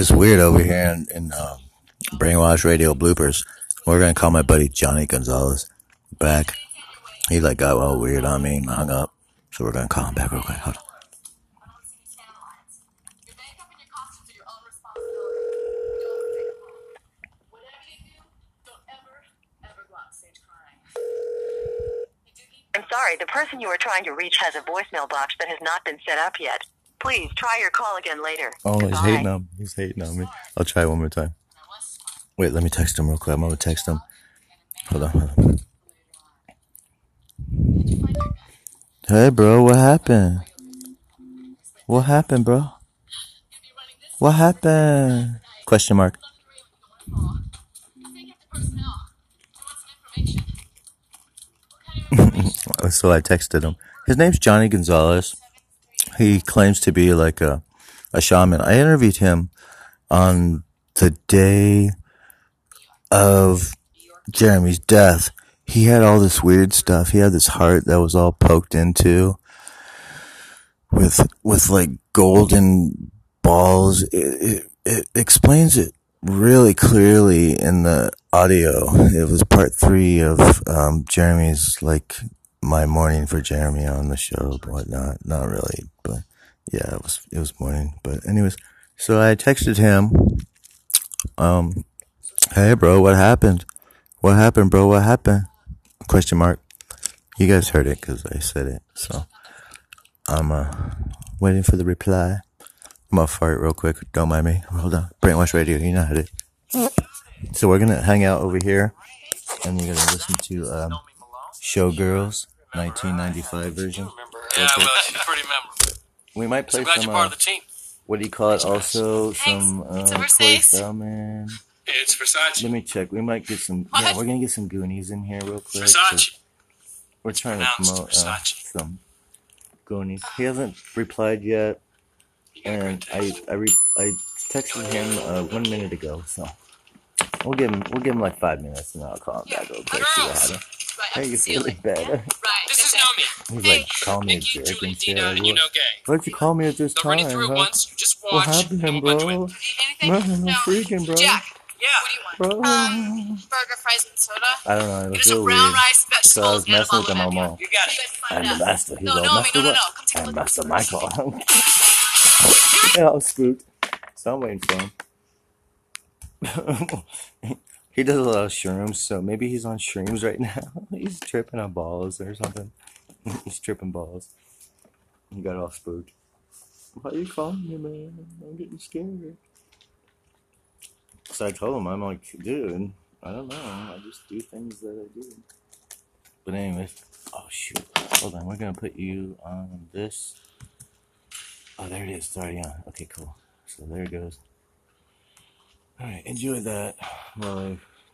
it's weird over here in, in uh, Brainwash Radio bloopers. We're gonna call my buddy Johnny Gonzalez back. He like got all weird on me and hung up. So we're gonna call him back real quick. Hold on. I'm sorry, the person you are trying to reach has a voicemail box that has not been set up yet. Please try your call again later. Oh, he's hating on me. he's hating on me. I'll try one more time. Wait, let me text him real quick. I'm gonna text him. Hold on, hold on. Hey bro, what happened? What happened, bro? What happened? Question mark. so I texted him. His name's Johnny Gonzalez. He claims to be like a, a shaman. I interviewed him on the day of Jeremy's death. He had all this weird stuff. He had this heart that was all poked into with, with like golden balls. It, it, it explains it really clearly in the audio. It was part three of, um, Jeremy's like my morning for Jeremy on the show, but whatnot. Not really, but yeah, it was, it was morning. But anyways, so I texted him, um, hey bro, what happened? What happened, bro? What happened? Question mark. You guys heard it because I said it. So I'm uh, waiting for the reply. I'm gonna fart real quick. Don't mind me. Hold on. Brainwash Radio. You know how to. So we're gonna hang out over here, and you're gonna listen to um, Showgirls 1995 version. Yeah, well, she's pretty memorable. We might play I'm glad some. you're part Uh, of the team. what do you call it? Also some uh, It's Chloe Versace. Spellman. It's Versace. Let me check. We might get some. Yeah, we're gonna get some Goonies in here real quick. Versace. We're trying to promote uh, some Goonies. He hasn't replied yet, You got a and I. I re- I texted him uh, one minute ago. So we'll give him we'll give him like five minutes, and then I'll call him back real quick. See what happened. Right, Hey, up you the feeling ceiling. better? Right. This is exactly. Nomi. He's like, call me a Nikki, jerk Julie, and shit. Like, you know gay. why'd you call me at this They're time? running through it huh? once. Just What happened, and we'll bro? Anything? Nothing. I'm No. freaking, bro. Jack, Yeah. what do you want? Bro. Um, burger, fries, and soda. I don't know. It was Just a real brown weird. rice, So I was vegetables, and a messing with bottle him of all Evian. You got it. I'm the master. He's No, all no, master no, no, what? no. Come take a I'm look. Master Michael. yeah, I'm spooked. So I'm waiting for him. He does a lot of shrooms, so maybe he's on shrooms right now. he's tripping on balls or something. he's tripping balls. He got all spooked. Why are you calling me, man? I'm getting scared. So I told him, I'm like, dude, I don't know. I just do things that I do. But anyways, oh shoot. Hold on, we're gonna put you on this. Oh, there it is. It's already on. Okay, cool. So there it goes. Alright, enjoy that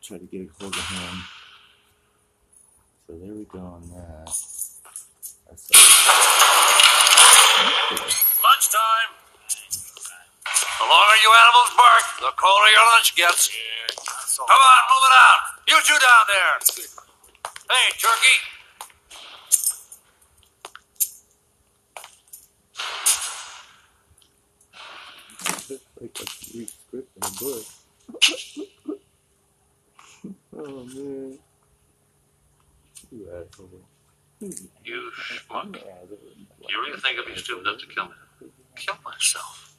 try to get a hold of him. So there we go on that. That's Lunchtime. The longer you animals bark, the colder your lunch gets. Come on, move it out. You two down there. Hey, turkey. like a sweet script in a book. Oh man. You asshole. You schmuck. You really think I'd be stupid enough to kill me? Kill myself.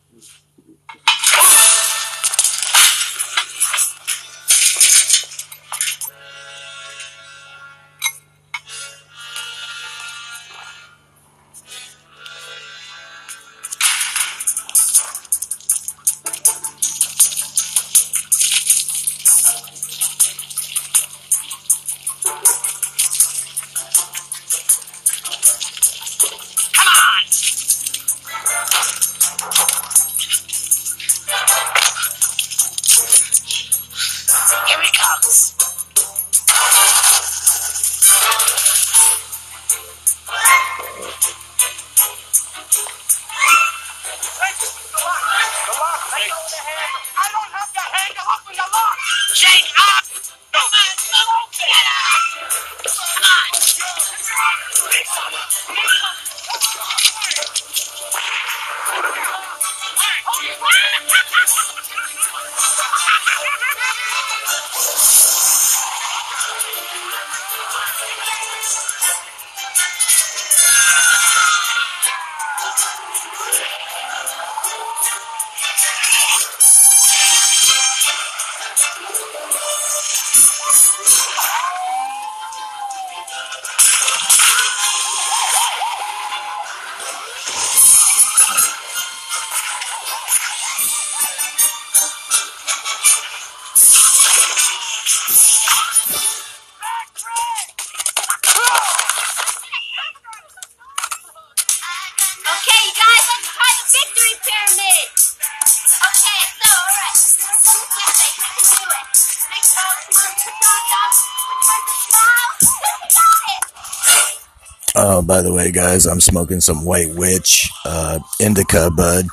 Oh, by the way, guys, I'm smoking some White Witch uh, Indica Bud.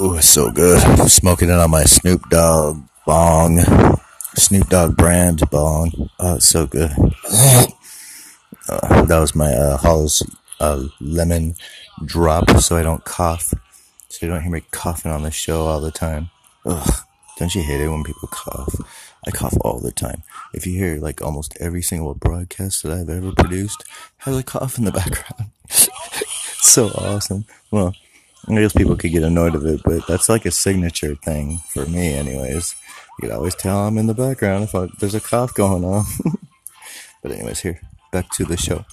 Ooh, it's so good. Smoking it on my Snoop Dogg bong. Snoop Dogg brand bong. Oh, it's so good. Uh, that was my uh, Hall's uh, lemon drop so I don't cough. So you don't hear me coughing on the show all the time. Ugh, don't you hate it when people cough? I cough all the time. If you hear like almost every single broadcast that I've ever produced, has a cough in the background. so awesome. Well, I guess people could get annoyed of it, but that's like a signature thing for me, anyways. You could always tell I'm in the background if I, there's a cough going on. but anyways, here back to the show.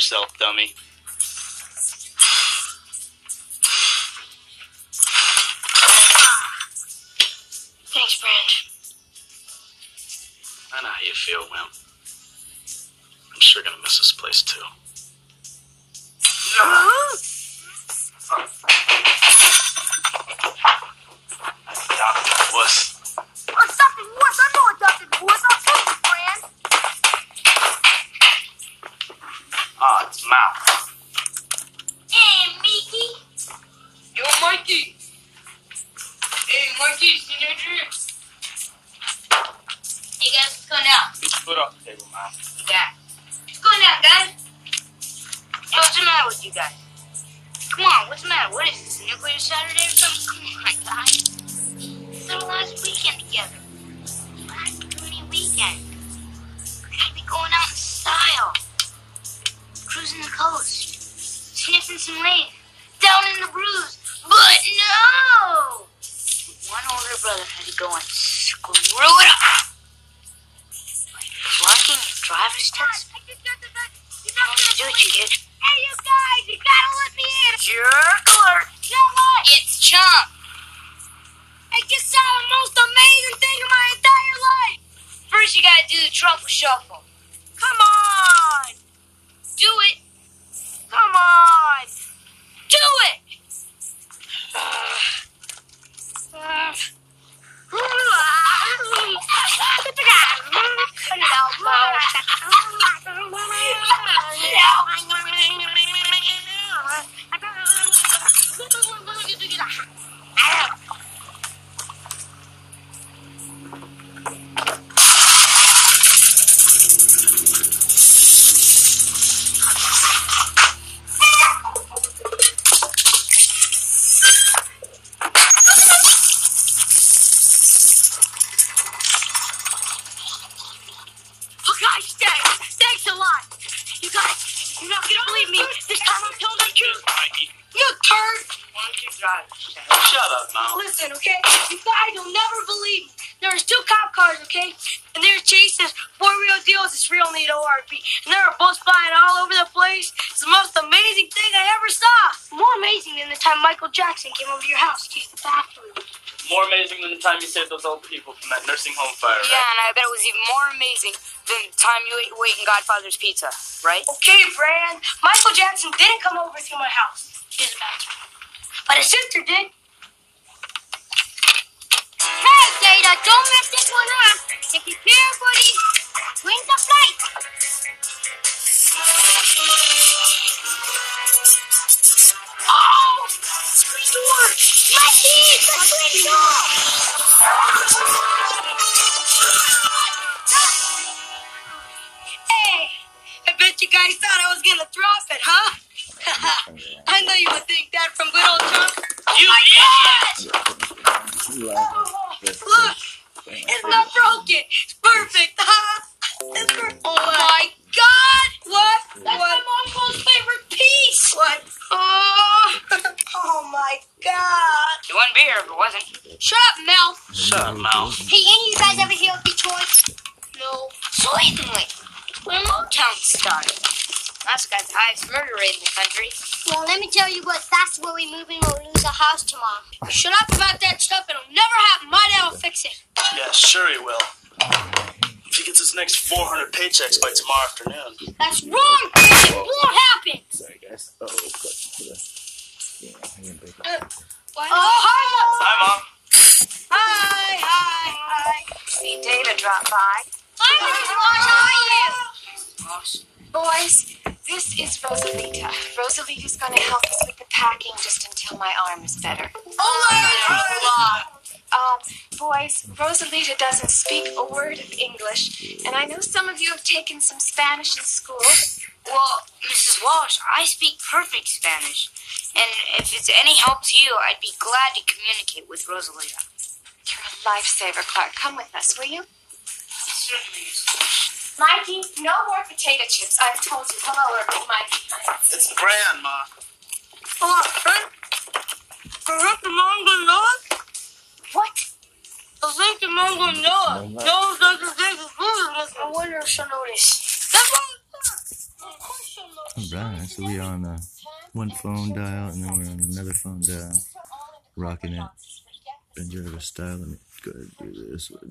Yourself, dummy. Thanks, Brand. I know how you feel, man. I'm sure gonna miss this place too. What's the table, Mouth. Yeah. What's going down, guys? Hey, what's the matter with you guys? Come on, what's the matter? What is this, Nuclear Saturday or something? Come on, guys. It's our last weekend together. Last gloomy weekend. We gotta be going out in style. Cruising the coast. Sniffing some rain. Down in the brews. But no! One older brother had to go and screw it up. Like flunking your driver's test. How would you do it, you kid? Hey, you guys, you gotta let me in. Jerk alert. Yeah, what? It's Chunk. I just saw the most amazing thing in my entire life. First, you gotta do the truffle shuffle. Come on. Do it. Four real deals, it's real neat ORP. And they were both flying all over the place. It's the most amazing thing I ever saw. More amazing than the time Michael Jackson came over to your house to use the bathroom. More amazing than the time you saved those old people from that nursing home fire. Yeah, and I bet it was even more amazing than the time you ate your weight Godfather's Pizza, right? Okay, Brand. Michael Jackson didn't come over to my house. Use the bathroom. But his sister did. Hey, Data, don't mess this one up. Take it Mikey, the screen in the country. Well, let me tell you what, that's where we move in, we'll lose a house tomorrow. Shut up about that stuff, it'll never happen. My dad will fix it. Yeah, sure he will. If he gets his next 400 paychecks by tomorrow afternoon. That's wrong, kid. It won't happen. Sorry, guys. Uh, oh, but Oh, hi, Hi, Mom. Hi, hi, hi. See Data drop by. Hi, Mrs. Walsh, how are you? Boys, this is Rosalita. Rosalita's going to help us with the packing just until my arm is better. Oh my God! Um, boys, Rosalita doesn't speak a word of English, and I know some of you have taken some Spanish in school. Well, Mrs. Walsh, I speak perfect Spanish. And if it's any help to you, I'd be glad to communicate with Rosalita. You're a lifesaver, Clark. Come with us, will you? Certainly. Mikey, no more potato chips. I've told you. Come over, big Mikey. It's Bran, Ma. Oh, hey. I think your mom gonna know it. What? I think your mom gonna know it. No, doesn't think it's good. I wonder if she'll notice. That's what I thought. Of course she'll notice. Alright, so we are on uh, one phone dial and then we're on another phone dial. Rocking it. Benjara style. Let me go ahead and do this. We'll